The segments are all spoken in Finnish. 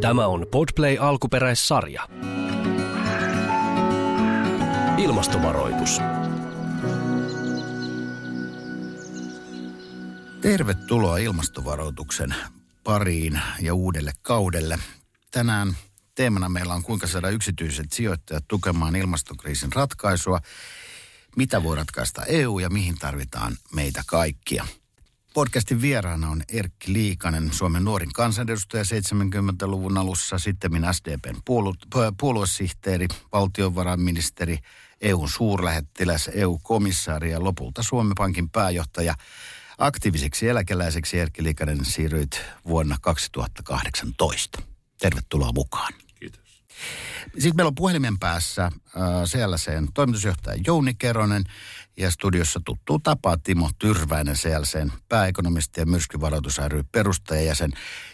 Tämä on Podplay alkuperäissarja. Ilmastovaroitus. Tervetuloa ilmastovaroituksen pariin ja uudelle kaudelle. Tänään teemana meillä on kuinka saada yksityiset sijoittajat tukemaan ilmastokriisin ratkaisua, mitä voi ratkaista EU ja mihin tarvitaan meitä kaikkia. Podcastin vieraana on Erkki Liikanen, Suomen nuorin kansanedustaja 70-luvun alussa, sitten SDPn puolu- puoluesihteeri, valtiovarainministeri, EUn suurlähettiläs, EU-komissaari ja lopulta Suomen Pankin pääjohtaja. Aktiiviseksi eläkeläiseksi Erkki Liikanen siirryit vuonna 2018. Tervetuloa mukaan. Kiitos. Sitten meillä on puhelimen päässä äh, CLCn toimitusjohtaja Jouni Keronen ja studiossa tuttuu tapa Timo Tyrväinen CLCn pääekonomisti ja myrskyvaroitus ry perustajajäsen.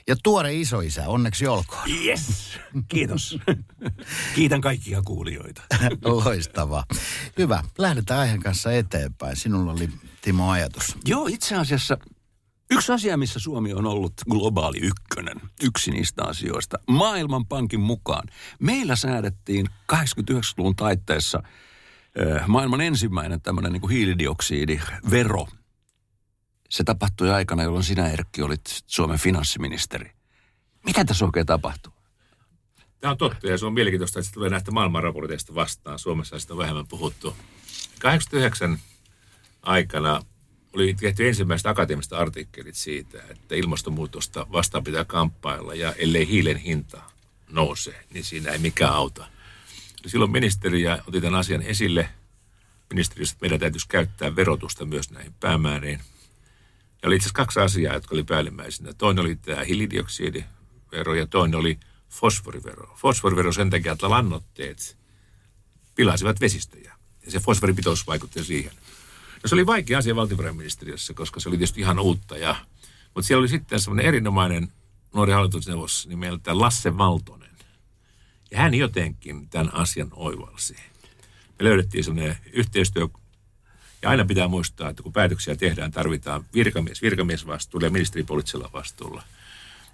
Ja tuore isoisä, onneksi olkoon. Yes, kiitos. Kiitän kaikkia kuulijoita. Loistavaa. Hyvä, lähdetään aiheen kanssa eteenpäin. Sinulla oli Timo ajatus. Joo, itse asiassa Yksi asia, missä Suomi on ollut globaali ykkönen, yksi niistä asioista, Maailmanpankin mukaan. Meillä säädettiin 89-luvun taitteessa maailman ensimmäinen tämmöinen niin hiilidioksidivero. Se tapahtui aikana, jolloin sinä Erkki olit Suomen finanssiministeri. Mitä tässä oikein tapahtuu? Tämä on totta ja se on mielenkiintoista, että se tulee näistä maailmanraporteista vastaan. Suomessa sitä on vähemmän puhuttu. 89 aikana oli tehty ensimmäiset akateemiset artikkelit siitä, että ilmastonmuutosta vastaan pitää kamppailla ja ellei hiilen hinta nouse, niin siinä ei mikään auta. Silloin ministeri ja otti tämän asian esille ministeriössä, että meidän täytyisi käyttää verotusta myös näihin päämääriin. Ja oli itse asiassa kaksi asiaa, jotka oli päällimmäisenä. Toinen oli tämä hiilidioksidivero ja toinen oli fosforivero. Fosforivero sen takia, että lannoitteet pilasivat vesistöjä. Ja se fosforipitous vaikutti siihen. No se oli vaikea asia valtiovarainministeriössä, koska se oli tietysti ihan uutta. Ja, mutta siellä oli sitten semmoinen erinomainen nuori hallitusneuvos nimeltä Lasse Valtonen. Ja hän jotenkin tämän asian oivalsi. Me löydettiin semmoinen yhteistyö, ja aina pitää muistaa, että kun päätöksiä tehdään, tarvitaan virkamies, virkamiesvastuulla ja ministeripoliittisella vastuulla.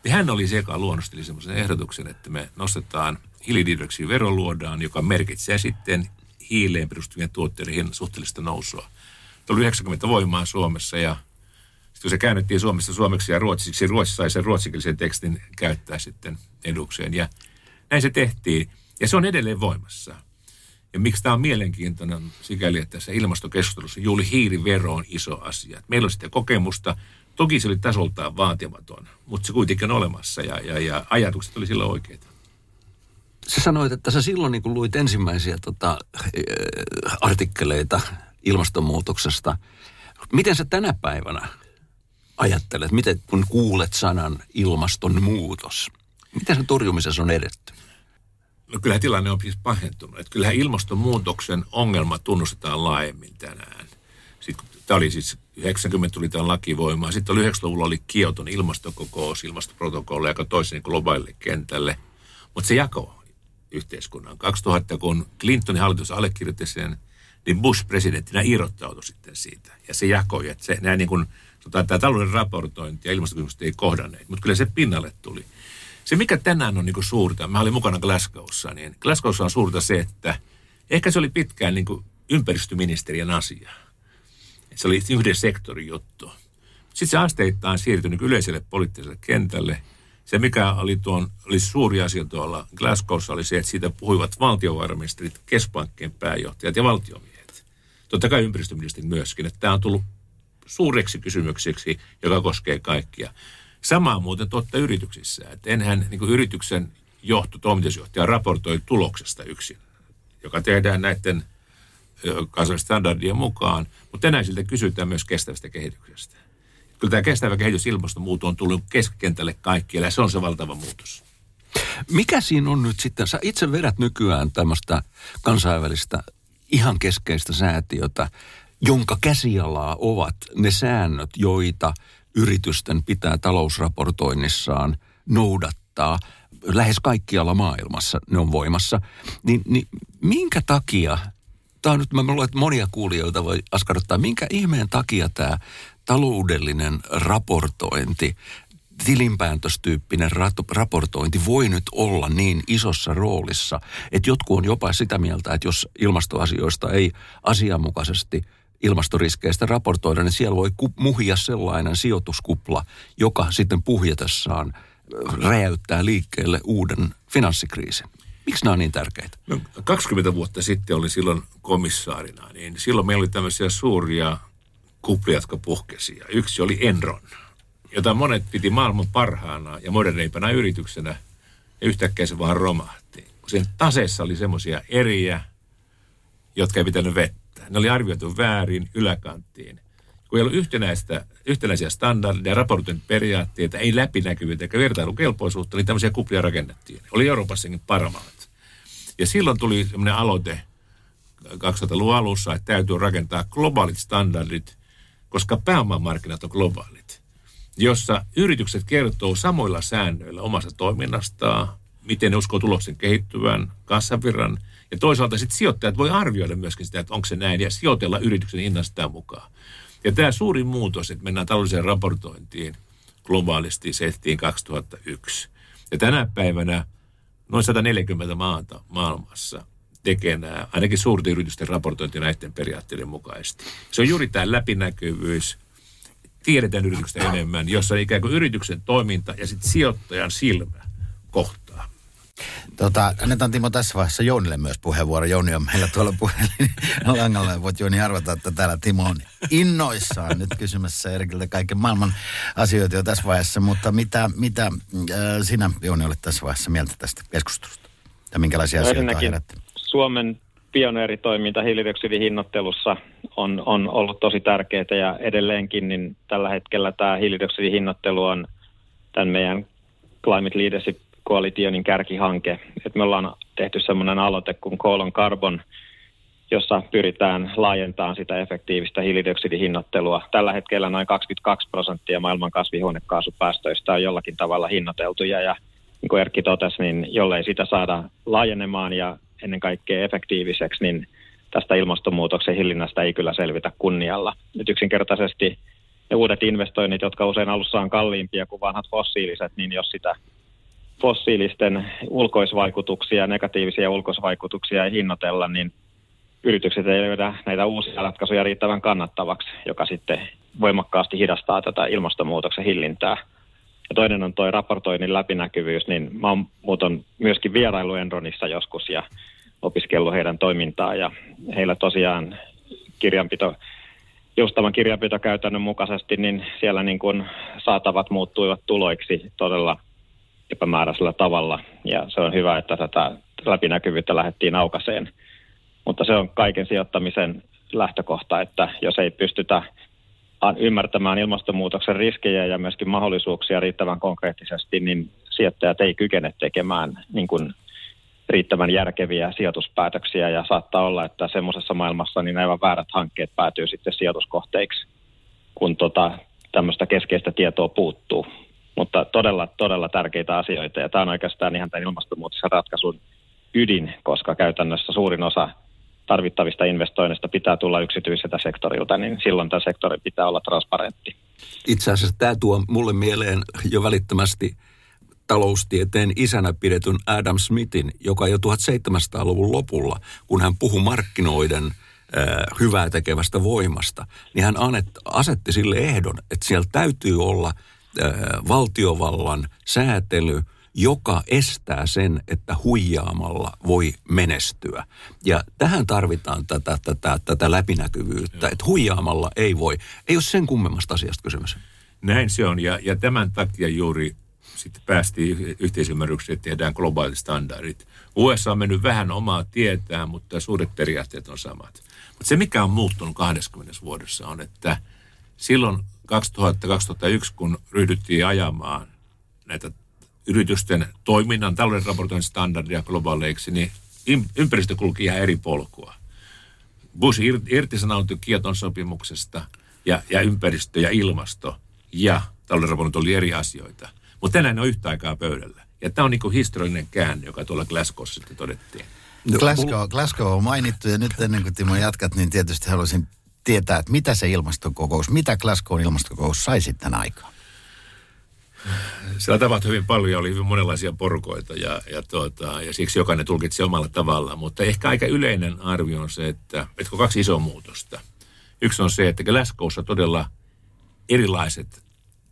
Ja hän oli se, joka luonnosteli semmoisen ehdotuksen, että me nostetaan hiilidioksidivero luodaan, joka merkitsee sitten hiileen perustuvien tuotteiden suhteellista nousua – tuli 90 voimaan Suomessa ja sitten kun se käännettiin Suomessa suomeksi ja ruotsiksi, Ruotsi sai sen ruotsinkielisen tekstin käyttää sitten edukseen. Ja näin se tehtiin. Ja se on edelleen voimassa. Ja miksi tämä on mielenkiintoinen sikäli, että tässä ilmastokeskustelussa juuri hiilivero on iso asia. Meillä on sitä kokemusta. Toki se oli tasoltaan vaatimaton, mutta se kuitenkin on olemassa ja, ja, ja ajatukset oli silloin oikeita. Sä sanoit, että sä silloin niin luit ensimmäisiä tota, artikkeleita ilmastonmuutoksesta. Miten sä tänä päivänä ajattelet, miten kun kuulet sanan ilmastonmuutos? Miten sen torjumisessa on edetty? No kyllä tilanne on siis pahentunut. Että kyllähän ilmastonmuutoksen ongelma tunnustetaan laajemmin tänään. Sitten, tämä oli siis 90 tuli tämä laki voimaan. Sitten oli 90-luvulla oli Kioton ilmastokokous, ilmastoprotokolla, joka toisi niin globaalille kentälle. Mutta se jako yhteiskunnan. 2000, kun Clintonin hallitus allekirjoitti sen niin Bush presidenttinä irrottautui sitten siitä. Ja se jakoi, että se, nämä niin kuin, tota, tämä talouden raportointi ja ilmastokysymykset ei kohdanneet, mutta kyllä se pinnalle tuli. Se, mikä tänään on niin kuin suurta, mä olin mukana Glasgowssa, niin Glasgowssa on suurta se, että ehkä se oli pitkään niin kuin ympäristöministeriön asia. Se oli yhden sektorin juttu. Sitten se asteittain siirtyi niin yleiselle poliittiselle kentälle. Se, mikä oli, tuon, oli suuri asia tuolla Glasgowssa, oli se, että siitä puhuivat valtiovarainministerit, keskuspankkien pääjohtajat ja valtiomiehet totta kai ympäristöministeri myöskin, että tämä on tullut suureksi kysymykseksi, joka koskee kaikkia. Samaa muuten totta yrityksissä, että enhän niin yrityksen johto, toimitusjohtaja raportoi tuloksesta yksin, joka tehdään näiden kansainvälisten standardien mukaan, mutta tänään siltä kysytään myös kestävästä kehityksestä. Kyllä tämä kestävä kehitys ilmastonmuutos on tullut keskikentälle kaikkialle ja se on se valtava muutos. Mikä siinä on nyt sitten? Sä itse vedät nykyään tämmöistä kansainvälistä ihan keskeistä säätiötä, jonka käsialaa ovat ne säännöt, joita yritysten pitää talousraportoinnissaan noudattaa. Lähes kaikkialla maailmassa ne on voimassa. Niin, niin minkä takia, tämä on nyt, mä luulen, että monia kuulijoita voi askarruttaa, minkä ihmeen takia tämä taloudellinen raportointi tilinpäätöstyyppinen raportointi voi nyt olla niin isossa roolissa, että jotkut on jopa sitä mieltä, että jos ilmastoasioista ei asianmukaisesti ilmastoriskeistä raportoida, niin siellä voi muhia sellainen sijoituskupla, joka sitten puhjetessaan räjäyttää liikkeelle uuden finanssikriisin. Miksi nämä on niin tärkeitä? No, 20 vuotta sitten olin silloin komissaarina, niin silloin meillä oli tämmöisiä suuria kuplia, jotka puhkesi. Ja yksi oli Enron, jota monet piti maailman parhaana ja moderneimpana yrityksenä. Ja yhtäkkiä se vaan romahti. Sen taseessa oli semmoisia eriä, jotka ei pitänyt vettä. Ne oli arvioitu väärin yläkanttiin. Kun ei ollut yhtenäistä, yhtenäisiä standardeja, raportin periaatteita, ei läpinäkyvyyttä eikä vertailukelpoisuutta, niin tämmöisiä kuplia rakennettiin. Oli Euroopassakin Paramount. Ja silloin tuli semmoinen aloite 2000-luvun alussa, että täytyy rakentaa globaalit standardit, koska pääomamarkkinat on globaalit jossa yritykset kertoo samoilla säännöillä omasta toiminnastaan, miten ne uskoo tuloksen kehittyvän, kassavirran, ja toisaalta sitten sijoittajat voi arvioida myöskin sitä, että onko se näin, ja sijoitella yrityksen hinnasta mukaan. Ja tämä suuri muutos, että mennään taloudelliseen raportointiin globaalisti, se 2001. Ja tänä päivänä noin 140 maata maailmassa tekee nämä, ainakin suurten yritysten raportointi näiden periaatteiden mukaisesti. Se on juuri tämä läpinäkyvyys, tiedetään yrityksestä enemmän, jossa ikään kuin yrityksen toiminta ja sitten sijoittajan silmä kohtaa. Tota, annetaan Timo tässä vaiheessa Jounille myös puheenvuoro. Jouni on meillä tuolla puhelin langalla. Voit Jouni arvata, että täällä Timo on innoissaan nyt kysymässä Erkiltä kaiken maailman asioita jo tässä vaiheessa. Mutta mitä, mitä äh, sinä Jouni olet tässä vaiheessa mieltä tästä keskustelusta? Ja minkälaisia asioita herätti? Suomen pioneeritoiminta hiilidioksidin hinnoittelussa on, on ollut tosi tärkeää ja edelleenkin niin tällä hetkellä tämä hiilidioksidin hinnoittelu on tämän meidän Climate Leadership Coalitionin kärkihanke. Et me ollaan tehty semmoinen aloite kuin Call on Carbon, jossa pyritään laajentamaan sitä efektiivistä hiilidioksidihinnoittelua. Tällä hetkellä noin 22 prosenttia maailman kasvihuonekaasupäästöistä on jollakin tavalla hinnoiteltuja ja niin kuin Erkki totesi, niin jollei sitä saada laajenemaan ja ennen kaikkea efektiiviseksi, niin tästä ilmastonmuutoksen hillinnästä ei kyllä selvitä kunnialla. Nyt yksinkertaisesti ne uudet investoinnit, jotka usein alussa on kalliimpia kuin vanhat fossiiliset, niin jos sitä fossiilisten ulkoisvaikutuksia, negatiivisia ulkoisvaikutuksia ei hinnoitella, niin yritykset ei löydä näitä uusia ratkaisuja riittävän kannattavaksi, joka sitten voimakkaasti hidastaa tätä ilmastonmuutoksen hillintää. Ja toinen on tuo raportoinnin läpinäkyvyys, niin mä oon muuton myöskin vierailu Enronissa joskus ja opiskellut heidän toimintaa ja heillä tosiaan kirjanpito, joustavan kirjanpitokäytännön mukaisesti, niin siellä niin kuin saatavat muuttuivat tuloiksi todella epämääräisellä tavalla ja se on hyvä, että tätä läpinäkyvyyttä lähdettiin aukaseen. Mutta se on kaiken sijoittamisen lähtökohta, että jos ei pystytä ymmärtämään ilmastonmuutoksen riskejä ja myöskin mahdollisuuksia riittävän konkreettisesti, niin sijoittajat ei kykene tekemään niin kuin riittävän järkeviä sijoituspäätöksiä ja saattaa olla, että semmoisessa maailmassa niin aivan väärät hankkeet päätyy sitten sijoituskohteiksi, kun tota, tämmöistä keskeistä tietoa puuttuu. Mutta todella, todella tärkeitä asioita ja tämä on oikeastaan ihan tämän ilmastonmuutoksen ratkaisun ydin, koska käytännössä suurin osa tarvittavista investoinnista pitää tulla yksityiseltä sektorilta, niin silloin tämä sektori pitää olla transparentti. Itse asiassa tämä tuo mulle mieleen jo välittömästi taloustieteen isänä pidetyn Adam Smithin, joka jo 1700-luvun lopulla, kun hän puhui markkinoiden äh, hyvää tekevästä voimasta, niin hän asetti sille ehdon, että siellä täytyy olla valtiovallan säätely – joka estää sen, että huijaamalla voi menestyä. Ja tähän tarvitaan tätä, tätä, tätä läpinäkyvyyttä, Joo. että huijaamalla ei voi. Ei ole sen kummemmasta asiasta kysymys. Näin se on, ja, ja tämän takia juuri sitten päästiin yhteisymmärrykseen, että tehdään globaalit standardit. USA on mennyt vähän omaa tietään, mutta suuret periaatteet on samat. Mutta se, mikä on muuttunut 20 vuodessa, on, että silloin 2000-2001, kun ryhdyttiin ajamaan näitä yritysten toiminnan talouden raportoinnin standardia globaaleiksi, niin ympäristö kulki ihan eri polkua. Bush irtisanoutui Kioton sopimuksesta ja, ja ympäristö ja ilmasto ja talouden raportointi oli eri asioita. Mutta tänään ne on yhtä aikaa pöydällä. Ja tämä on niin kuin historiallinen käänne, joka tuolla Glasgowssa sitten todettiin. Glasgow, Glasgow on mainittu ja nyt ennen kuin Timo jatkat, niin tietysti haluaisin tietää, että mitä se ilmastokokous, mitä Glasgown ilmastokokous sai sitten aikaan? Siellä tapahtui hyvin paljon, oli hyvin monenlaisia porukoita ja, ja, tuota, ja siksi jokainen tulkitsi omalla tavallaan. Mutta ehkä aika yleinen arvio on se, että, että kaksi isoa muutosta. Yksi on se, että Glasgowssa todella erilaiset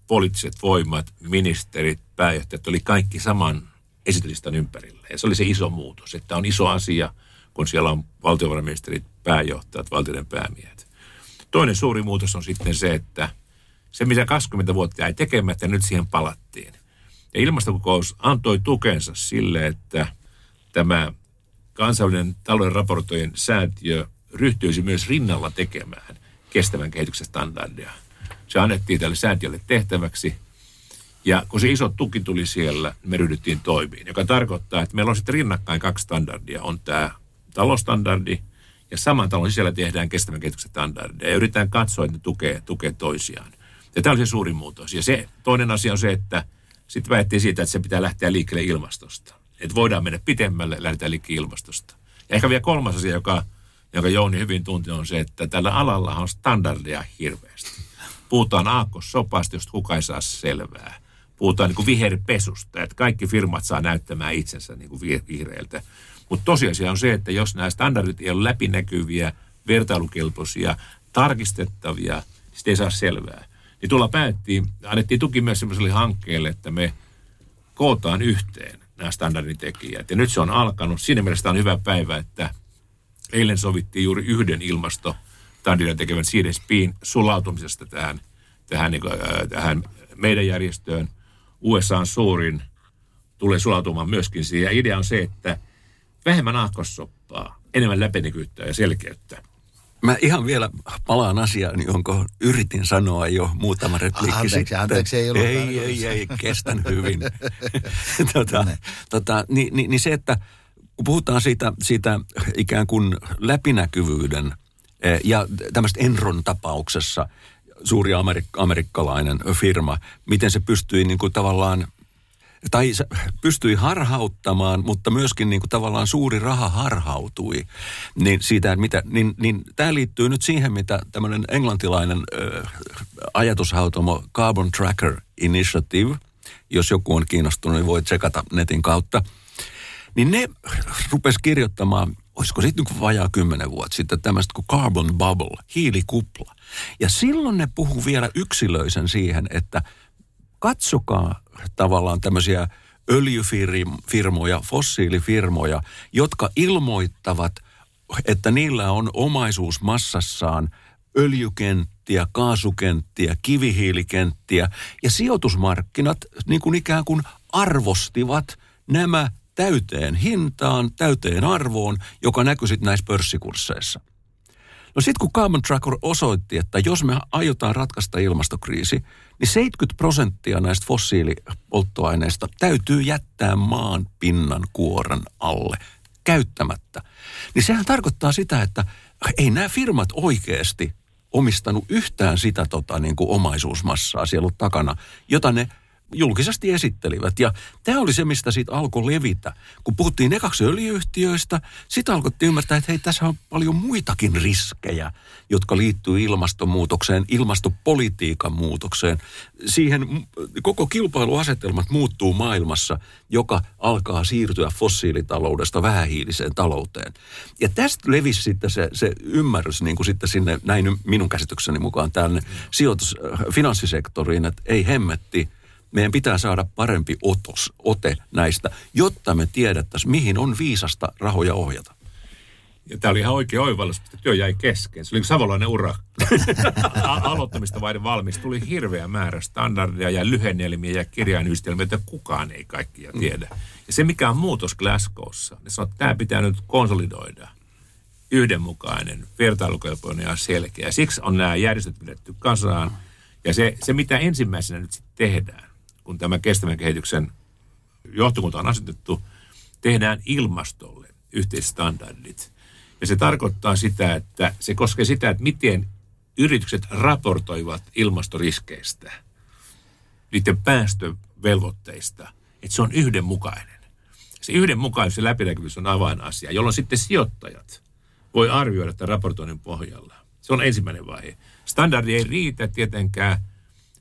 poliittiset voimat, ministerit, pääjohtajat oli kaikki saman esityslistan ympärillä. Ja se oli se iso muutos, että on iso asia, kun siellä on valtiovarainministerit, pääjohtajat, valtioiden päämiehet. Toinen suuri muutos on sitten se, että se, mitä 20 vuotta jäi tekemättä, nyt siihen palattiin. Ja ilmastokokous antoi tukensa sille, että tämä kansainvälinen talouden raportojen säätiö ryhtyisi myös rinnalla tekemään kestävän kehityksen standardia. Se annettiin tälle säätiölle tehtäväksi. Ja kun se iso tuki tuli siellä, me ryhdyttiin toimiin, joka tarkoittaa, että meillä on sitten rinnakkain kaksi standardia. On tämä talostandardi ja saman talon sisällä tehdään kestävän kehityksen standardeja ja yritetään katsoa, että ne tukee, tukee toisiaan. Ja tämä oli se suurin muutos. Ja se toinen asia on se, että sitten väitettiin siitä, että se pitää lähteä liikkeelle ilmastosta. Että voidaan mennä pitemmälle, lähdetään liikkeelle ilmastosta. Ja ehkä vielä kolmas asia, joka, joka Jouni hyvin tunti, on se, että tällä alalla on standardia hirveästi. Puhutaan aakkosopasta, josta kukaan ei saa selvää. Puhutaan niin kuin viherpesusta, että kaikki firmat saa näyttämään itsensä niin kuin. Mutta tosiasia on se, että jos nämä standardit ei ole läpinäkyviä, vertailukelpoisia, tarkistettavia, niin sitten ei saa selvää. Niin tuolla päättiin, annettiin tuki myös sellaiselle hankkeelle, että me kootaan yhteen nämä standardin tekijät. Ja nyt se on alkanut. Siinä mielessä on hyvä päivä, että eilen sovittiin juuri yhden ilmasto standardin tekevän CDSPin sulautumisesta tähän, tähän, niin kuin, äh, tähän meidän järjestöön. USA on suurin, tulee sulautumaan myöskin siihen. Ja idea on se, että vähemmän aakkosoppaa, enemmän läpinäkyvyyttä ja selkeyttä. Mä ihan vielä palaan asiaan, jonka yritin sanoa jo muutama repliikki anteeksi, sitten. Anteeksi, ei ollut Ei, ei, ei, kestän hyvin. tota, tota, niin, niin, niin se, että kun puhutaan siitä, siitä ikään kuin läpinäkyvyyden eh, ja tämmöistä Enron tapauksessa suuri amerik- amerikkalainen firma, miten se pystyi niin kuin tavallaan tai pystyi harhauttamaan, mutta myöskin niin kuin tavallaan suuri raha harhautui. Niin siitä, mitä, niin, niin tämä liittyy nyt siihen, mitä tämmöinen englantilainen ö, ajatushautomo Carbon Tracker Initiative, jos joku on kiinnostunut, niin voi tsekata netin kautta. Niin ne rupes kirjoittamaan, olisiko sitten niin vajaa kymmenen vuotta sitten, tämmöistä kuin carbon bubble, hiilikupla. Ja silloin ne puhuu vielä yksilöisen siihen, että katsokaa tavallaan tämmöisiä öljyfirmoja, fossiilifirmoja, jotka ilmoittavat, että niillä on omaisuus massassaan öljykenttiä, kaasukenttiä, kivihiilikenttiä ja sijoitusmarkkinat niin kuin ikään kuin arvostivat nämä täyteen hintaan, täyteen arvoon, joka näkyy sitten näissä pörssikursseissa. No sitten kun Carbon Tracker osoitti, että jos me aiotaan ratkaista ilmastokriisi, niin 70 prosenttia näistä fossiilipolttoaineista täytyy jättää maan pinnan kuoren alle käyttämättä. Niin sehän tarkoittaa sitä, että ei nämä firmat oikeasti omistanut yhtään sitä tota, niin kuin omaisuusmassaa siellä takana, jota ne julkisesti esittelivät. Ja tämä oli se, mistä siitä alkoi levitä. Kun puhuttiin ekaksi öljyyhtiöistä, sitten alkoi ymmärtää, että hei, tässä on paljon muitakin riskejä, jotka liittyy ilmastonmuutokseen, ilmastopolitiikan muutokseen. Siihen koko kilpailuasetelmat muuttuu maailmassa, joka alkaa siirtyä fossiilitaloudesta vähähiiliseen talouteen. Ja tästä levisi sitten se, se ymmärrys niin kuin sitten sinne, näin minun käsitykseni mukaan, tänne sijoitus, finanssisektoriin, että ei hemmetti – meidän pitää saada parempi otos, ote näistä, jotta me tiedettäisiin, mihin on viisasta rahoja ohjata. Ja tämä oli ihan oikea oivallus, että työ jäi kesken. Se oli savolainen ura. Aloittamista vaiden valmis. Tuli hirveä määrä standardeja ja lyhennelmiä ja kirjainyhdistelmiä, että kukaan ei kaikkia tiedä. Ja se, mikä on muutos Glasgowssa, niin sanoo, että tämä pitää nyt konsolidoida. Yhdenmukainen, vertailukelpoinen ja selkeä. Siksi on nämä järjestöt pidetty kasaan. Ja se, se mitä ensimmäisenä nyt sitten tehdään, kun tämä kestävän kehityksen johtokunta on asetettu, tehdään ilmastolle yhteisstandardit. Ja se tarkoittaa sitä, että se koskee sitä, että miten yritykset raportoivat ilmastoriskeistä, niiden päästövelvoitteista, että se on yhdenmukainen. Se yhdenmukaisuus ja läpinäkyvyys on avainasia, jolloin sitten sijoittajat voi arvioida tämän raportoinnin pohjalla. Se on ensimmäinen vaihe. Standardi ei riitä tietenkään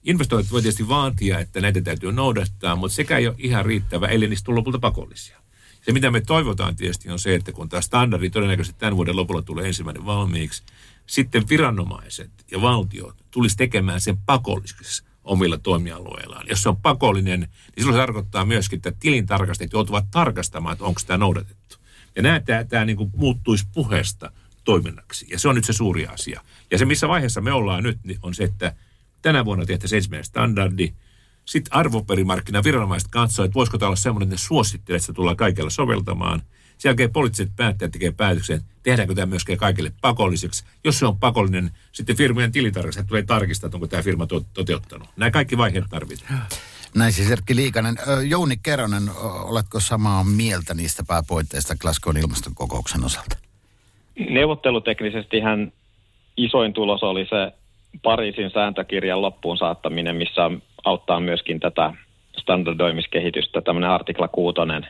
investoijat voi tietysti vaatia, että näitä täytyy noudattaa, mutta sekä ei ole ihan riittävä, eli niistä lopulta pakollisia. Se, mitä me toivotaan tietysti on se, että kun tämä standardi todennäköisesti tämän vuoden lopulla tulee ensimmäinen valmiiksi, sitten viranomaiset ja valtiot tulisi tekemään sen pakolliseksi omilla toimialueillaan. Jos se on pakollinen, niin silloin se tarkoittaa myöskin, että tilintarkastajat joutuvat tarkastamaan, että onko tämä noudatettu. Ja näet, tämä, tämä niin kuin muuttuisi puheesta toiminnaksi. Ja se on nyt se suuri asia. Ja se, missä vaiheessa me ollaan nyt, niin on se, että tänä vuonna tehtäisiin ensimmäinen standardi. Sitten arvoperimarkkinaviranomaiset katsoo, että voisiko tämä olla semmoinen, että ne suosittelee, että se tullaan kaikilla soveltamaan. Sen jälkeen poliittiset päättäjät tekee päätöksen, tehdäänkö tämä myöskin kaikille pakolliseksi. Jos se on pakollinen, sitten firmojen tilitarkastajat tulee tarkistaa, että onko tämä firma to- toteuttanut. Nämä kaikki vaiheet tarvitaan. Näin siis Erkki Liikanen. Jouni Keronen, oletko samaa mieltä niistä pääpointteista Glasgown ilmastokokouksen osalta? Neuvotteluteknisesti hän isoin tulos oli se Pariisin sääntökirjan loppuun saattaminen, missä auttaa myöskin tätä standardoimiskehitystä, tämmöinen artikla kuutonen.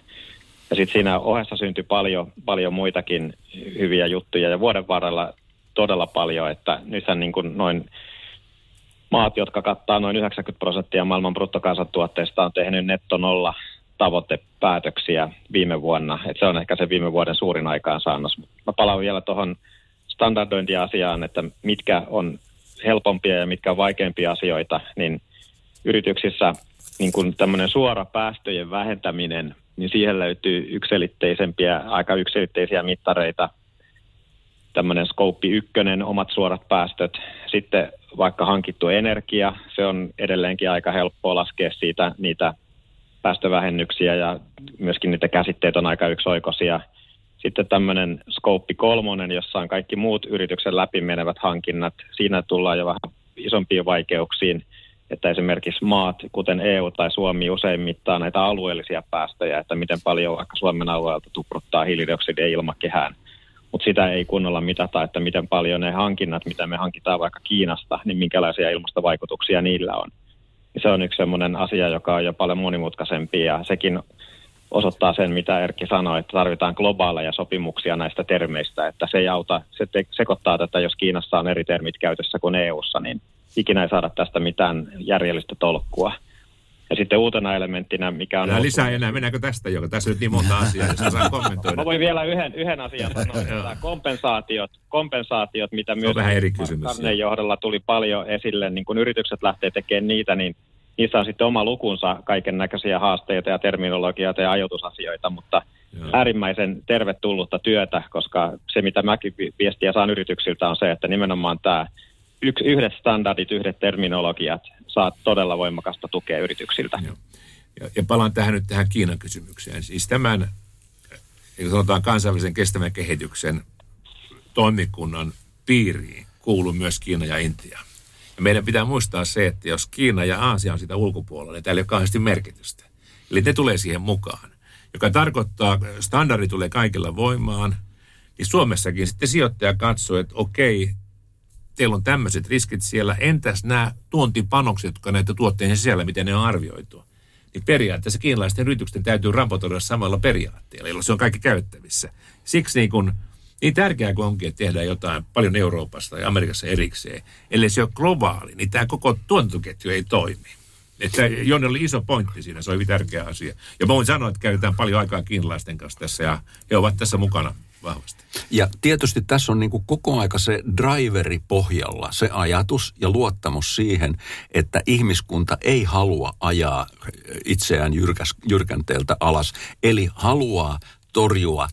Ja sitten siinä ohessa syntyi paljon, paljon muitakin hyviä juttuja ja vuoden varrella todella paljon, että nythän niin kuin noin maat, jotka kattaa noin 90 prosenttia maailman bruttokansantuotteesta, on tehnyt netto nolla tavoitepäätöksiä viime vuonna. Et se on ehkä se viime vuoden suurin aikaansaannos. Mä palaan vielä tuohon standardointiasiaan, että mitkä on helpompia ja mitkä on vaikeampia asioita, niin yrityksissä niin kuin tämmöinen suora päästöjen vähentäminen, niin siihen löytyy yksilitteisempiä, aika yksilitteisiä mittareita. Tämmöinen Scope 1, omat suorat päästöt. Sitten vaikka hankittu energia, se on edelleenkin aika helppoa laskea siitä niitä päästövähennyksiä ja myöskin niitä käsitteet on aika yksioikoisia. Sitten tämmöinen Scope 3, jossa on kaikki muut yrityksen läpimenevät hankinnat. Siinä tullaan jo vähän isompiin vaikeuksiin, että esimerkiksi maat, kuten EU tai Suomi, usein mittaa näitä alueellisia päästöjä, että miten paljon vaikka Suomen alueelta tupruttaa hiilidioksidia ilmakehään. Mutta sitä ei kunnolla mitata, että miten paljon ne hankinnat, mitä me hankitaan vaikka Kiinasta, niin minkälaisia ilmastovaikutuksia niillä on. Se on yksi sellainen asia, joka on jo paljon monimutkaisempi ja sekin osoittaa sen, mitä Erkki sanoi, että tarvitaan globaaleja sopimuksia näistä termeistä, että se ei auta, se te- sekoittaa tätä, jos Kiinassa on eri termit käytössä kuin EUssa, niin ikinä ei saada tästä mitään järjellistä tolkkua. Ja sitten uutena elementtinä, mikä on... Älä lisää enää, mennäänkö tästä, joka tässä nyt niin monta asiaa, jos saa kommentoida. Mä voin vielä yhden, yhden asian sanoa, että kompensaatiot, kompensaatiot, mitä myös vähän eri kysymys. johdolla tuli paljon esille, niin kun yritykset lähtee tekemään niitä, niin niissä on sitten oma lukunsa kaiken näköisiä haasteita ja terminologioita ja ajoitusasioita, mutta Joo. äärimmäisen tervetullutta työtä, koska se mitä mäkin viestiä saan yrityksiltä on se, että nimenomaan tämä yksi, yhdet standardit, yhdet terminologiat saa todella voimakasta tukea yrityksiltä. Joo. Ja, ja palaan tähän nyt tähän Kiinan kysymykseen. Siis tämän, sanotaan kansainvälisen kestävän kehityksen toimikunnan piiriin kuuluu myös Kiina ja Intia. Ja meidän pitää muistaa se, että jos Kiina ja Aasia on sitä ulkopuolella, niin täällä ei ole kauheasti merkitystä. Eli ne tulee siihen mukaan. Joka tarkoittaa, standardi tulee kaikilla voimaan, niin Suomessakin sitten sijoittaja katsoo, että okei, teillä on tämmöiset riskit siellä, entäs nämä tuontipanokset, jotka näitä tuotteiden sisällä, miten ne on arvioitu? Niin periaatteessa kiinalaisten yritysten täytyy raportoida samalla periaatteella, jolloin se on kaikki käyttävissä. Siksi niin kun niin tärkeää kuin onkin, että tehdään jotain paljon Euroopassa ja Amerikassa erikseen, ellei se ole globaali, niin tämä koko tuotantoketju ei toimi. Että Jonne oli iso pointti siinä, se oli tärkeä asia. Ja mä voin sanoa, että käytetään paljon aikaa kiinalaisten kanssa tässä ja he ovat tässä mukana vahvasti. Ja tietysti tässä on niin kuin koko aika se driveri pohjalla, se ajatus ja luottamus siihen, että ihmiskunta ei halua ajaa itseään jyrkänteeltä alas, eli haluaa torjua,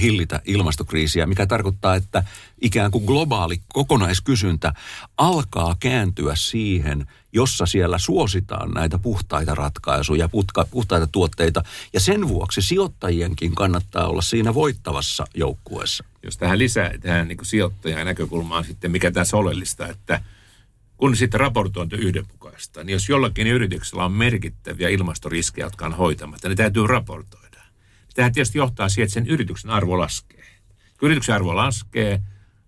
hillitä ilmastokriisiä, mikä tarkoittaa, että ikään kuin globaali kokonaiskysyntä alkaa kääntyä siihen, jossa siellä suositaan näitä puhtaita ratkaisuja, putka, puhtaita tuotteita, ja sen vuoksi sijoittajienkin kannattaa olla siinä voittavassa joukkueessa. Jos tähän lisää tähän niin sijoittajan näkökulmaan sitten, mikä tässä oleellista, että kun sitten raportointi yhdenmukaista, niin jos jollakin yrityksellä on merkittäviä ilmastoriskejä, jotka on hoitamatta, niin täytyy raportoida. Tähän tietysti johtaa siihen, että sen yrityksen arvo laskee. Kun yrityksen arvo laskee,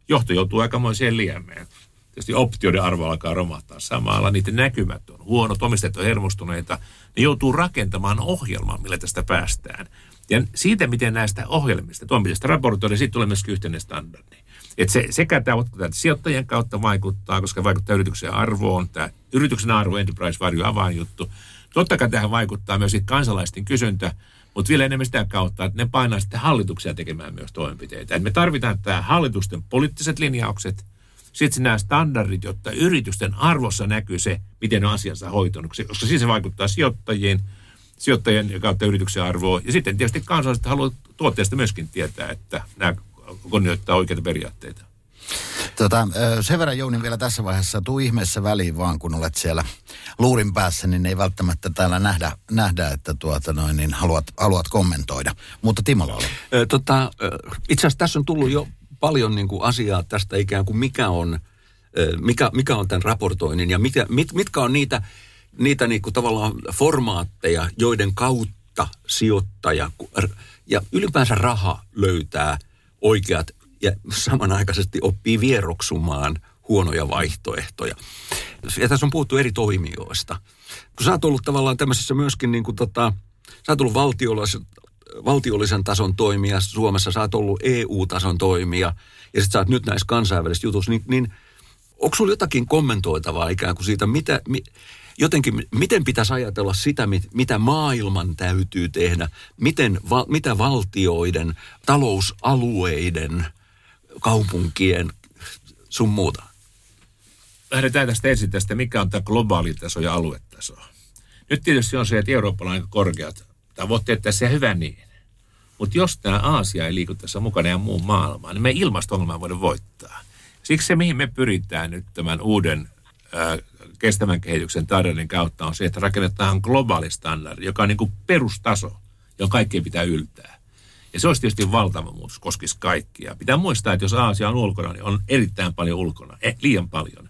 johto joutuu aikamoiseen liemeen. Tietysti optioiden arvo alkaa romahtaa samalla, niiden näkymät on huonot, omistajat on hermostuneita. Ne joutuu rakentamaan ohjelman, millä tästä päästään. Ja siitä, miten näistä ohjelmista, toimisesta raportoida, siitä tulee myös yhteinen standardi. että se, sekä tämä sijoittajien kautta vaikuttaa, koska vaikuttaa yrityksen arvoon. Tämä yrityksen arvo, enterprise value, avainjuttu. Totta kai tähän vaikuttaa myös kansalaisten kysyntä, mutta vielä enemmän sitä kautta, että ne painaa sitten hallituksia tekemään myös toimenpiteitä. Et me tarvitaan tämä hallitusten poliittiset linjaukset, sitten nämä standardit, jotta yritysten arvossa näkyy se, miten on asiansa hoitanut, koska siis se vaikuttaa sijoittajien, sijoittajien kautta yrityksen arvoon. Ja sitten tietysti kansalaiset haluavat tuotteesta myöskin tietää, että nämä kunnioittaa oikeita periaatteita. Tota, sen verran Jouni vielä tässä vaiheessa, tuu ihmeessä väliin vaan, kun olet siellä luurin päässä, niin ei välttämättä täällä nähdä, nähdä että tuota noin, niin haluat, haluat kommentoida. Mutta Timo Laulu. Tota, itse asiassa tässä on tullut jo paljon niin kuin asiaa tästä ikään kuin mikä on, mikä, mikä on tämän raportoinnin ja mikä, mit, mitkä on niitä, niitä niin kuin tavallaan formaatteja, joiden kautta sijoittaja ja ylipäänsä raha löytää oikeat ja samanaikaisesti oppii vieroksumaan huonoja vaihtoehtoja. Ja tässä on puhuttu eri toimijoista. Kun sä oot ollut tavallaan tämmöisessä myöskin niin kuin tota, sä oot ollut valtiollisen, valtiollisen tason toimija Suomessa, sä oot ollut EU-tason toimija ja sit sä oot nyt näissä kansainvälisissä jutuissa, niin, niin onko sulla jotakin kommentoitavaa ikään kuin siitä, mitä, mi, jotenkin, miten pitäisi ajatella sitä, mitä maailman täytyy tehdä, miten, va, mitä valtioiden, talousalueiden, kaupunkien sun muuta? Lähdetään tästä ensin tästä, mikä on tämä globaali taso ja aluetaso. Nyt tietysti on se, että Euroopalla on aika korkeat tavoitteet tässä ja hyvä niin. Mutta jos tämä Aasia ei liiku tässä mukana ja muun maailmaan, niin me ilmasto voida voittaa. Siksi se, mihin me pyritään nyt tämän uuden ää, kestävän kehityksen taideiden kautta on se, että rakennetaan globaali standardi, joka on niin kuin perustaso, johon kaikkien pitää yltää. Ja se olisi tietysti valtava muutos, koskisi kaikkia. Pitää muistaa, että jos Aasia on ulkona, niin on erittäin paljon ulkona, eh, liian paljon.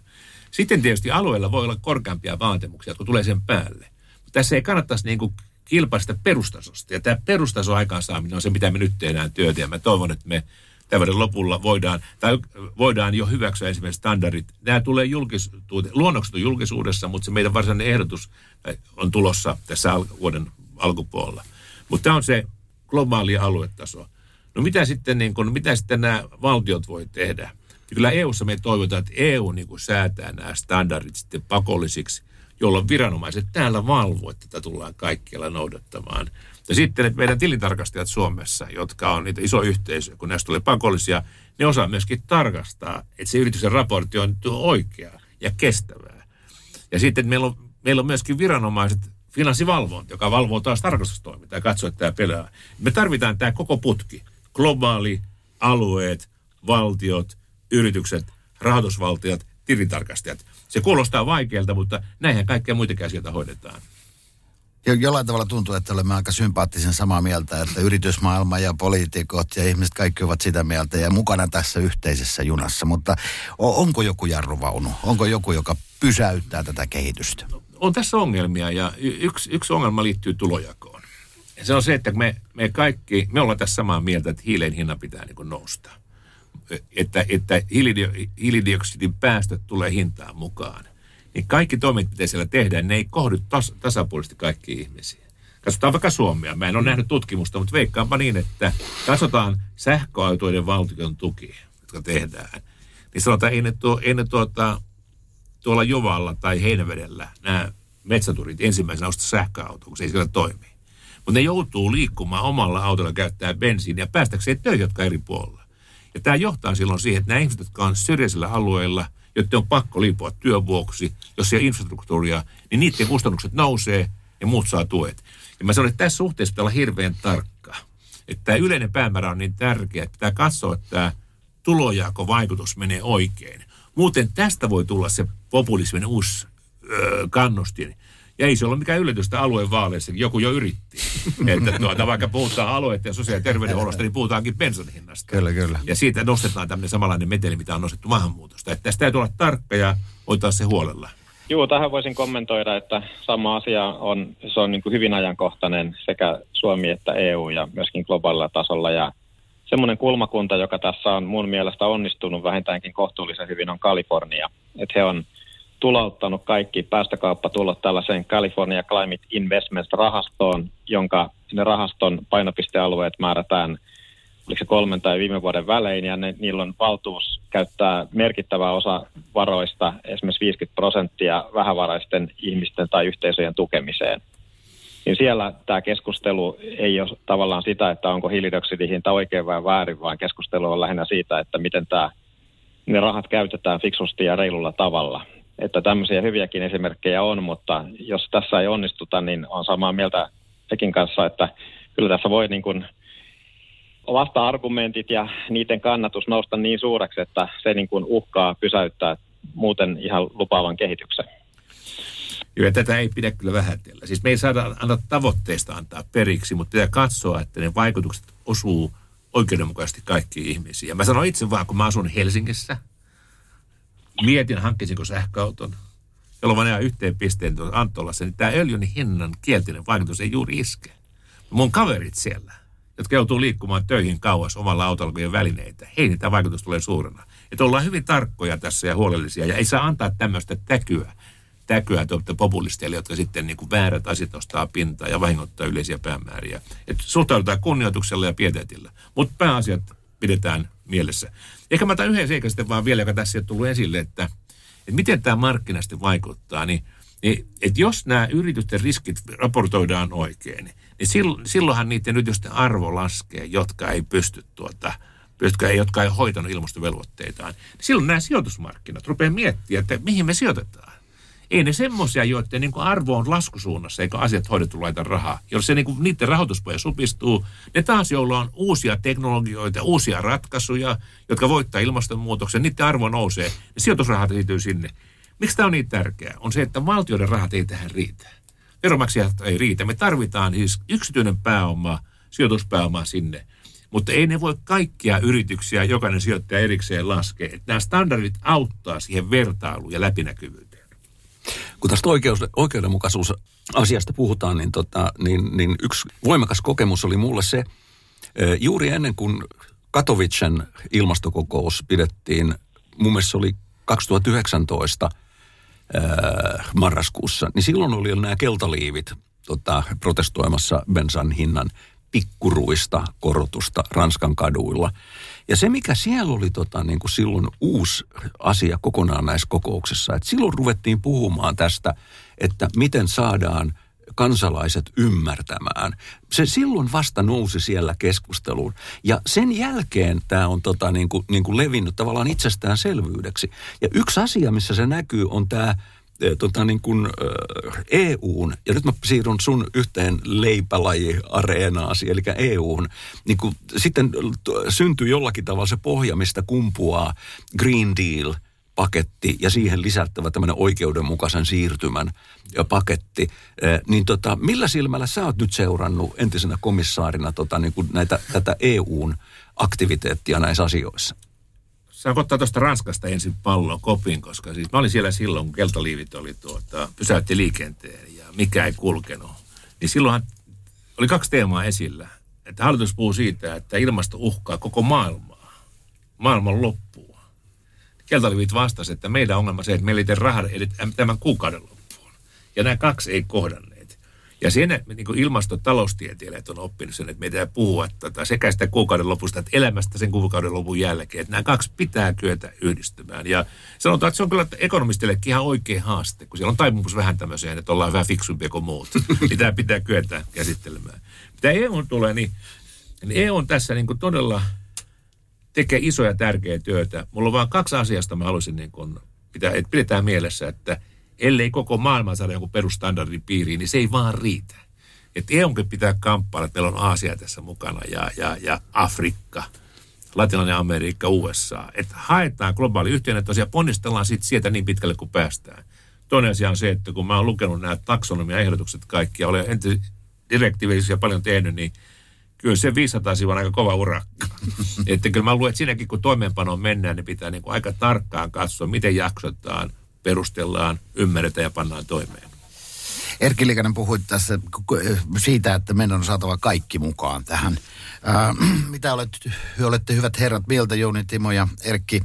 Sitten tietysti alueella voi olla korkeampia vaatimuksia, kun tulee sen päälle. Mutta tässä ei kannattaisi niin kuin kilpaista perustasosta. Ja tämä perustaso aikaansaaminen on se, mitä me nyt tehdään työtä. Ja mä toivon, että me tämän lopulla voidaan, tai voidaan jo hyväksyä ensimmäiset standardit. Nämä tulee julkis, luonnokset on julkisuudessa, mutta se meidän varsinainen ehdotus on tulossa tässä vuoden alkupuolella. Mutta tämä on se globaali aluetaso. No mitä sitten, niin kun, mitä sitten nämä valtiot voi tehdä? Ja kyllä EU-ssa me toivotaan, että EU niin kuin säätää nämä standardit sitten pakollisiksi, jolloin viranomaiset täällä valvovat, että tätä tullaan kaikkialla noudattamaan. Ja sitten että meidän tilintarkastajat Suomessa, jotka on niitä iso yhteisö, kun näistä tulee pakollisia, ne osaa myöskin tarkastaa, että se yrityksen raportti on oikea ja kestävää. Ja sitten meillä on, meillä on myöskin viranomaiset, finanssivalvonta, joka valvoo taas tarkastustoimintaa ja katsoo, että tämä pelaa. Me tarvitaan tämä koko putki. Globaali, alueet, valtiot, yritykset, rahoitusvaltiot, tilintarkastajat. Se kuulostaa vaikealta, mutta näinhän kaikkea muitakin asioita hoidetaan. Jo, jollain tavalla tuntuu, että olemme aika sympaattisen samaa mieltä, että yritysmaailma ja poliitikot ja ihmiset kaikki ovat sitä mieltä ja mukana tässä yhteisessä junassa. Mutta onko joku jarruvaunu? Onko joku, joka pysäyttää tätä kehitystä? On tässä ongelmia ja yksi, yksi ongelma liittyy tulojakoon. Ja se on se, että me, me kaikki, me ollaan tässä samaa mieltä, että hiilen hinnan pitää niin nousta. Että, että hiilidioksidin päästöt tulee hintaan mukaan niin kaikki toimet, mitä siellä tehdään, ne ei kohdu tas- tasapuolisesti kaikkiin ihmisiin. Katsotaan vaikka Suomea. Mä en ole nähnyt tutkimusta, mutta veikkaanpa niin, että katsotaan sähköautoiden valtion tuki, jotka tehdään. Niin sanotaan, ei ne, tuo, ei ne tuota, tuolla Jovalla tai Heinävedellä nämä metsäturit ensimmäisenä ostaa sähköauto, kun se ei siellä toimi. Mutta ne joutuu liikkumaan omalla autolla käyttää bensiiniä päästäkseen töihin, jotka eri puolella. Ja tämä johtaa silloin siihen, että nämä ihmiset, jotka on syrjäisillä alueilla – joiden on pakko liipua työn vuoksi, jos ei ole infrastruktuuria, niin niiden kustannukset nousee ja muut saa tuet. Ja mä sanon, että tässä suhteessa pitää olla hirveän tarkka. Että tämä yleinen päämäärä on niin tärkeä, että pitää katsoa, että tämä tulojako-vaikutus menee oikein. Muuten tästä voi tulla se populismin uusi öö, kannustin. Ja ei se ole mikään yllätystä alueen vaaleissa, joku jo yritti. että tuota, vaikka puhutaan alueiden ja sosiaali- ja terveydenhuollosta, niin puhutaankin bensan hinnasta. Kyllä, kyllä. Ja siitä nostetaan tämmöinen samanlainen meteli, mitä on nostettu maahanmuutosta. Että tästä täytyy olla tarkka ja hoitaa se huolella. Joo, tähän voisin kommentoida, että sama asia on, se on niin kuin hyvin ajankohtainen sekä Suomi että EU ja myöskin globaalilla tasolla. Ja semmoinen kulmakunta, joka tässä on mun mielestä onnistunut vähintäänkin kohtuullisen hyvin, on Kalifornia. Että he on tulouttanut kaikki päästökauppatulot tällaiseen California Climate Investments-rahastoon, jonka ne rahaston painopistealueet määrätään oliko se kolmen tai viime vuoden välein, ja ne, niillä on valtuus käyttää merkittävä osa varoista, esimerkiksi 50 prosenttia vähävaraisten ihmisten tai yhteisöjen tukemiseen. Niin siellä tämä keskustelu ei ole tavallaan sitä, että onko hiilidioksidihinta oikein vai väärin, vaan keskustelu on lähinnä siitä, että miten tämä, ne rahat käytetään fiksusti ja reilulla tavalla. Että tämmöisiä hyviäkin esimerkkejä on, mutta jos tässä ei onnistuta, niin on samaa mieltä Tekin kanssa, että kyllä tässä voi niin kuin vasta-argumentit ja niiden kannatus nousta niin suureksi, että se niin kuin uhkaa pysäyttää muuten ihan lupaavan kehityksen. Ja tätä ei pidä kyllä vähätellä. Siis me ei saada antaa tavoitteesta antaa periksi, mutta pitää katsoa, että ne vaikutukset osuu oikeudenmukaisesti kaikkiin ihmisiin. Ja mä sanon itse vaan, kun mä asun Helsingissä, mietin hankkisinko sähköauton, jolloin mä näen yhteen pisteen tuossa Antolassa, niin tämä öljyn hinnan kielteinen vaikutus ei juuri iske. Mun kaverit siellä, jotka joutuu liikkumaan töihin kauas omalla autolla välineitä, hei, tämä vaikutus tulee suurena. Että ollaan hyvin tarkkoja tässä ja huolellisia ja ei saa antaa tämmöistä täkyä, täkyä tuolta populisteille, jotka sitten niin kuin väärät asiat ostaa pintaa ja vahingoittaa yleisiä päämääriä. Että suhtaudutaan kunnioituksella ja pieteetillä, mutta pääasiat pidetään mielessä. Ehkä mä otan yhden seikan sitten vaan vielä, joka tässä on tullut esille, että, että miten tämä markkinasti vaikuttaa, niin, niin että jos nämä yritysten riskit raportoidaan oikein, niin silloinhan niiden yritysten arvo laskee, jotka ei pysty tuota, jotka ei, jotka ei hoitanut ilmastovelvoitteitaan. Niin silloin nämä sijoitusmarkkinat rupeaa miettimään, että mihin me sijoitetaan. Ei ne semmoisia, joiden niin arvo on laskusuunnassa, eikä asiat hoidettu laita rahaa. Jos se niin kuin, niiden rahoituspoja supistuu, ne taas, joilla on uusia teknologioita, uusia ratkaisuja, jotka voittaa ilmastonmuutoksen, niiden arvo nousee, ja sijoitusrahat liittyy sinne. Miksi tämä on niin tärkeää? On se, että valtioiden rahat ei tähän riitä. Veromaksajat ei riitä. Me tarvitaan siis yksityinen pääoma, sijoituspääoma sinne. Mutta ei ne voi kaikkia yrityksiä jokainen sijoittaja erikseen laskea. Nämä standardit auttaa siihen vertailuun ja läpinäkyvyyteen. Kun tästä oikeus, oikeudenmukaisuusasiasta puhutaan, niin, tota, niin, niin yksi voimakas kokemus oli mulle se, juuri ennen kuin Katowicen ilmastokokous pidettiin, mun mielestä se oli 2019 marraskuussa, niin silloin oli nämä keltaliivit tota, protestoimassa bensan hinnan pikkuruista korotusta Ranskan kaduilla. Ja se, mikä siellä oli tota, niin kuin silloin uusi asia kokonaan näissä kokouksissa, että silloin ruvettiin puhumaan tästä, että miten saadaan kansalaiset ymmärtämään. Se silloin vasta nousi siellä keskusteluun. Ja sen jälkeen tämä on tota, niin kuin, niin kuin levinnyt tavallaan itsestäänselvyydeksi. Ja yksi asia, missä se näkyy, on tämä tota niin kuin, EUn, ja nyt mä siirryn sun yhteen leipälaji-areenaasi, eli EUn, niin kuin, sitten syntyy jollakin tavalla se pohja, mistä kumpuaa Green Deal – paketti ja siihen lisättävä tämmöinen oikeudenmukaisen siirtymän paketti. Niin tota, millä silmällä sä oot nyt seurannut entisenä komissaarina tota, niin kuin näitä, tätä EUn aktiviteettia näissä asioissa? Saan ottaa tuosta Ranskasta ensin pallon kopin, koska siis mä olin siellä silloin, kun keltaliivit oli tuota, pysäytti liikenteen ja mikä ei kulkenut. Niin silloinhan oli kaksi teemaa esillä. Että hallitus puhuu siitä, että ilmasto uhkaa koko maailmaa. Maailman loppuu. Keltalivit vastasi, että meidän ongelma se, että meillä ei rahaa tämän kuukauden loppuun. Ja nämä kaksi ei kohdanneet. Ja siinä niin kuin ilmastotaloustieteilijät on oppinut sen, että meidän puhua tota, sekä sitä kuukauden lopusta että elämästä sen kuukauden lopun jälkeen. Että nämä kaksi pitää kyetä yhdistymään. Ja sanotaan, että se on kyllä ekonomistillekin ihan oikea haaste, kun siellä on taipumus vähän tämmöiseen, että ollaan vähän fiksumpia kuin muut. niin tämä pitää kyetä käsittelemään. Mitä EU tulee, niin, niin EU on tässä niin kuin todella tekee isoja tärkeä työtä. Mulla on vain kaksi asiasta, mä haluaisin niin kuin pitää, että pidetään mielessä, että – ellei koko maailman saada jonkun perustandardin piiriin, niin se ei vaan riitä. Että EUnkin pitää kamppailla, että meillä on Aasia tässä mukana ja, ja, ja Afrikka, Latinalainen Amerikka, USA. Että haetaan globaali yhteinen ja ponnistellaan sitten sieltä niin pitkälle kuin päästään. Toinen asia on se, että kun mä oon lukenut nämä taksonomia-ehdotukset kaikki ja olen direktiivisiä paljon tehnyt, niin kyllä se 500 sivua on aika kova urakka. että kyllä mä luulen, että siinäkin kun toimeenpanoon mennään, niin pitää niin kuin aika tarkkaan katsoa, miten jaksotaan – perustellaan, ymmärretään ja pannaan toimeen. Erkki Likanen puhui tässä siitä, että meidän on saatava kaikki mukaan tähän. Ää, mitä olet, olette hyvät herrat mieltä, Jouni, Timo ja Erkki,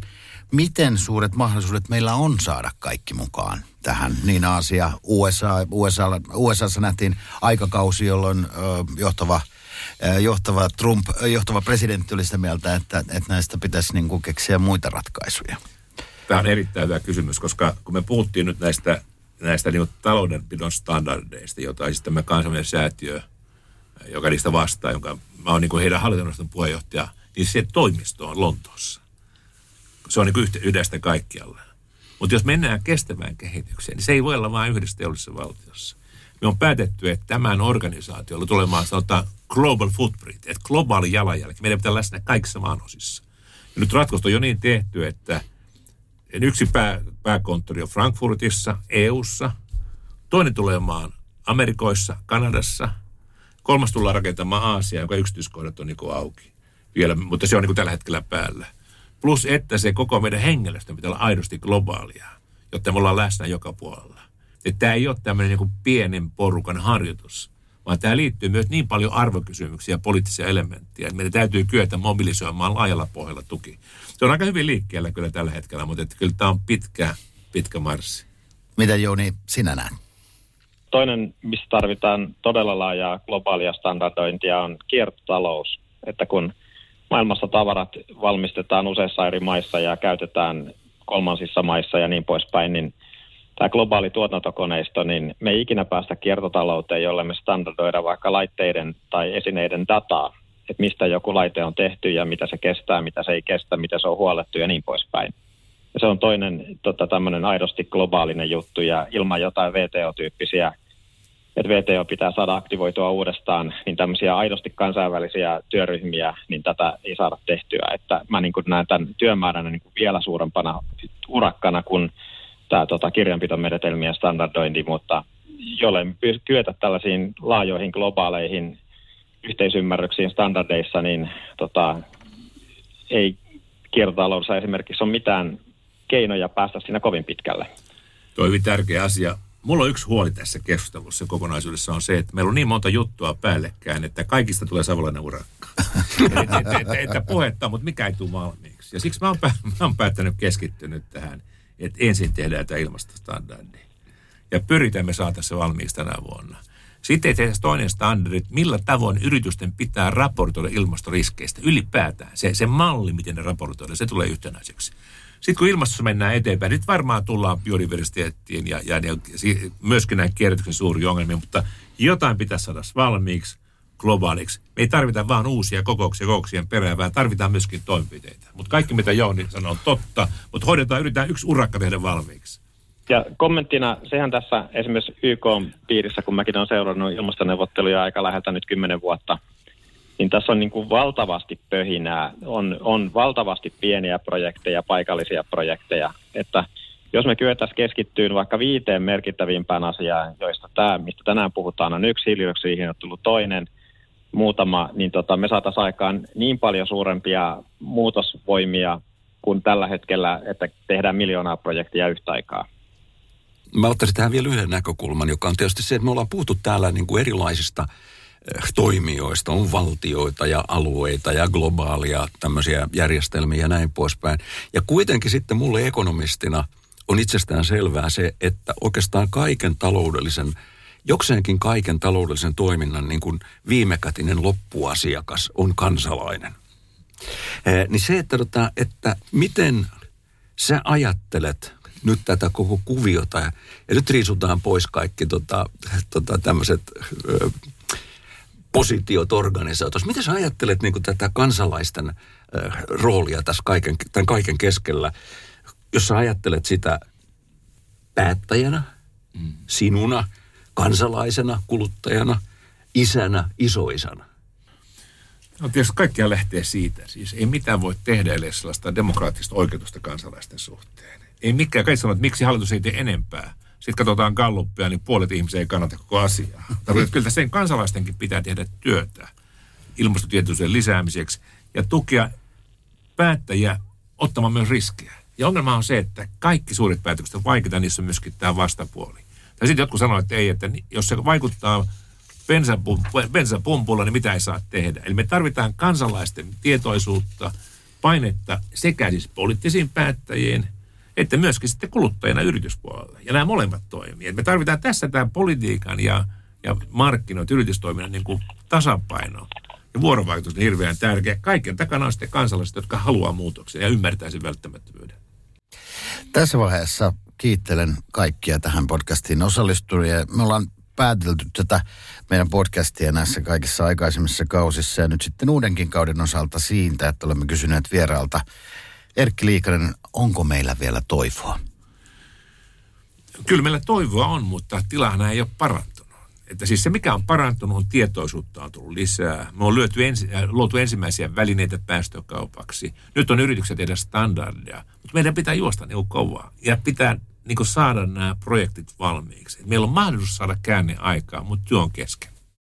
miten suuret mahdollisuudet meillä on saada kaikki mukaan tähän? Niin Aasia, USA, USA USAssa nähtiin aikakausi, jolloin ö, johtava johtava Trump, johtava presidentti oli sitä mieltä, että, että näistä pitäisi niin kuin keksiä muita ratkaisuja. Tämä on erittäin hyvä kysymys, koska kun me puhuttiin nyt näistä, näistä niin taloudenpidon standardeista, joita siis tämä kansainvälinen säätiö, joka niistä vastaa, jonka mä oon niin heidän hallintoneuvoston puheenjohtaja, niin se toimisto on Lontoossa. Se on niin yhdestä kaikkialla. Mutta jos mennään kestävään kehitykseen, niin se ei voi olla vain yhdessä teollisessa valtiossa. Me on päätetty, että tämän organisaatiolla tulemaan sanotaan global footprint, että globaali jalanjälki. Meidän pitää läsnä kaikissa maanosissa. Ja nyt ratkaista on jo niin tehty, että yksi pää, pääkonttori on Frankfurtissa, EUssa, toinen tulee maan Amerikoissa, Kanadassa, kolmas tullaan rakentamaan Aasia, jonka yksityiskohdat on niin auki vielä, mutta se on niin tällä hetkellä päällä. Plus, että se koko meidän hengellistä pitää olla aidosti globaalia, jotta me ollaan läsnä joka puolella. Että tämä ei ole tämmöinen niin pienen porukan harjoitus, vaan tämä liittyy myös niin paljon arvokysymyksiä ja poliittisia elementtejä, että meidän täytyy kyetä mobilisoimaan laajalla pohjalla tuki. Se on aika hyvin liikkeellä kyllä tällä hetkellä, mutta että kyllä tämä on pitkä, pitkä marssi. Mitä Jouni sinä näet? Toinen, missä tarvitaan todella laajaa globaalia standardointia, on kiertotalous. Että kun maailmassa tavarat valmistetaan useissa eri maissa ja käytetään kolmansissa maissa ja niin poispäin, niin tämä globaali tuotantokoneisto, niin me ei ikinä päästä kiertotalouteen, jolle me standardoida vaikka laitteiden tai esineiden dataa, että mistä joku laite on tehty ja mitä se kestää, mitä se ei kestä, mitä se on huolettu ja niin poispäin. Ja se on toinen tota, tämmöinen aidosti globaalinen juttu ja ilman jotain VTO-tyyppisiä että VTO pitää saada aktivoitua uudestaan, niin tämmöisiä aidosti kansainvälisiä työryhmiä, niin tätä ei saada tehtyä. Että mä niin näen tämän työmääränä niin vielä suurempana urakkana kuin tämä tota, kirjanpitomenetelmien standardointi, mutta jolle kyetä tällaisiin laajoihin globaaleihin yhteisymmärryksiin standardeissa, niin tota, ei kiertotaloudessa esimerkiksi ole mitään keinoja päästä siinä kovin pitkälle. Tuo on hyvin tärkeä asia. Mulla on yksi huoli tässä keskustelussa kokonaisuudessa on se, että meillä on niin monta juttua päällekkäin, että kaikista tulee savolainen urakka. että, että, että, että puhetta, mutta mikä ei tule valmiiksi. Ja siksi mä oon, mä oon päättänyt keskittynyt tähän, että ensin tehdään tämä ilmastostandardi. Ja pyritään me saada se valmiiksi tänä vuonna. Sitten tehdään toinen standardi, että millä tavoin yritysten pitää raportoida ilmastoriskeistä ylipäätään. Se, se malli, miten ne raportoidaan, se tulee yhtenäiseksi. Sitten kun ilmastossa mennään eteenpäin, nyt varmaan tullaan biodiversiteettiin ja, ja, ja myöskin näin kierrätyksen suuri ongelmia, mutta jotain pitäisi saada valmiiksi globaaliksi. Me ei tarvita vain uusia kokouksia kokouksien perään, vaan tarvitaan myöskin toimenpiteitä. Mutta kaikki mitä Jouni sanoo on totta, mutta hoidetaan, yritetään yksi urakka tehdä valmiiksi. Ja kommenttina, sehän tässä esimerkiksi YK-piirissä, kun mäkin olen seurannut ilmastoneuvotteluja aika läheltä nyt kymmenen vuotta, niin tässä on niin kuin valtavasti pöhinää, on, on valtavasti pieniä projekteja, paikallisia projekteja, että jos me kyettäisiin keskittyyn vaikka viiteen merkittävimpään asiaan, joista tämä, mistä tänään puhutaan, on yksi hiilidioksidihin on tullut toinen, muutama, niin tota, me saataisiin aikaan niin paljon suurempia muutosvoimia kuin tällä hetkellä, että tehdään miljoonaa projektia yhtä aikaa. Mä ottaisin tähän vielä yhden näkökulman, joka on tietysti se, että me ollaan puhuttu täällä niin kuin erilaisista toimijoista, on valtioita ja alueita ja globaalia tämmöisiä järjestelmiä ja näin poispäin. Ja kuitenkin sitten mulle ekonomistina on itsestään selvää se, että oikeastaan kaiken taloudellisen, jokseenkin kaiken taloudellisen toiminnan niin kuin viimekätinen loppuasiakas on kansalainen. Eh, niin se, että, tota, että miten sä ajattelet nyt tätä koko kuviota, ja, ja nyt riisutaan pois kaikki tota, tota, tämmöiset positiot organisaatiossa. Miten sä ajattelet niin tätä kansalaisten äh, roolia tässä kaiken, tämän kaiken keskellä, jos sä ajattelet sitä päättäjänä, mm. sinuna, kansalaisena, kuluttajana, isänä, isoisänä? No tietysti kaikkia lähtee siitä. Siis ei mitään voi tehdä ellei sellaista demokraattista oikeutusta kansalaisten suhteen. Ei mikään, kaikki sanoo, että miksi hallitus ei tee enempää – sitten katsotaan Galluppia, niin puolet ihmisiä ei kannata koko asiaa. Tarkoittaa, kyllä sen kansalaistenkin pitää tehdä työtä ilmastotietoisuuden lisäämiseksi ja tukea päättäjiä ottamaan myös riskejä. Ja ongelma on se, että kaikki suuret päätökset on vaikeita, niissä on myöskin tämä vastapuoli. Tai sitten jotkut sanoo, että ei, että jos se vaikuttaa bensapumpulla, niin mitä ei saa tehdä. Eli me tarvitaan kansalaisten tietoisuutta, painetta sekä siis poliittisiin päättäjiin, että myöskin sitten kuluttajana yrityspuolella. Ja nämä molemmat toimii. me tarvitaan tässä tämä politiikan ja, ja markkinoit, yritystoiminnan niin kuin tasapaino. Ja vuorovaikutus on hirveän tärkeä. Kaiken takana on sitten kansalaiset, jotka haluaa muutoksen ja ymmärtää sen välttämättömyyden. Tässä vaiheessa kiittelen kaikkia tähän podcastiin osallistujia. Me ollaan päätelty tätä meidän podcastia näissä kaikissa aikaisemmissa kausissa ja nyt sitten uudenkin kauden osalta siitä, että olemme kysyneet vieraalta Erkki Liikanen, onko meillä vielä toivoa? Kyllä meillä toivoa on, mutta tilanne ei ole parantunut. Että siis se, mikä on parantunut, on tietoisuutta on tullut lisää. Me on lyöty ensi, äh, luotu ensimmäisiä välineitä päästökaupaksi. Nyt on yritykset tehdä standardia, mutta meidän pitää juosta niin kovaa. Ja pitää niin saada nämä projektit valmiiksi. Meillä on mahdollisuus saada käänne aikaa, mutta työ on kesken.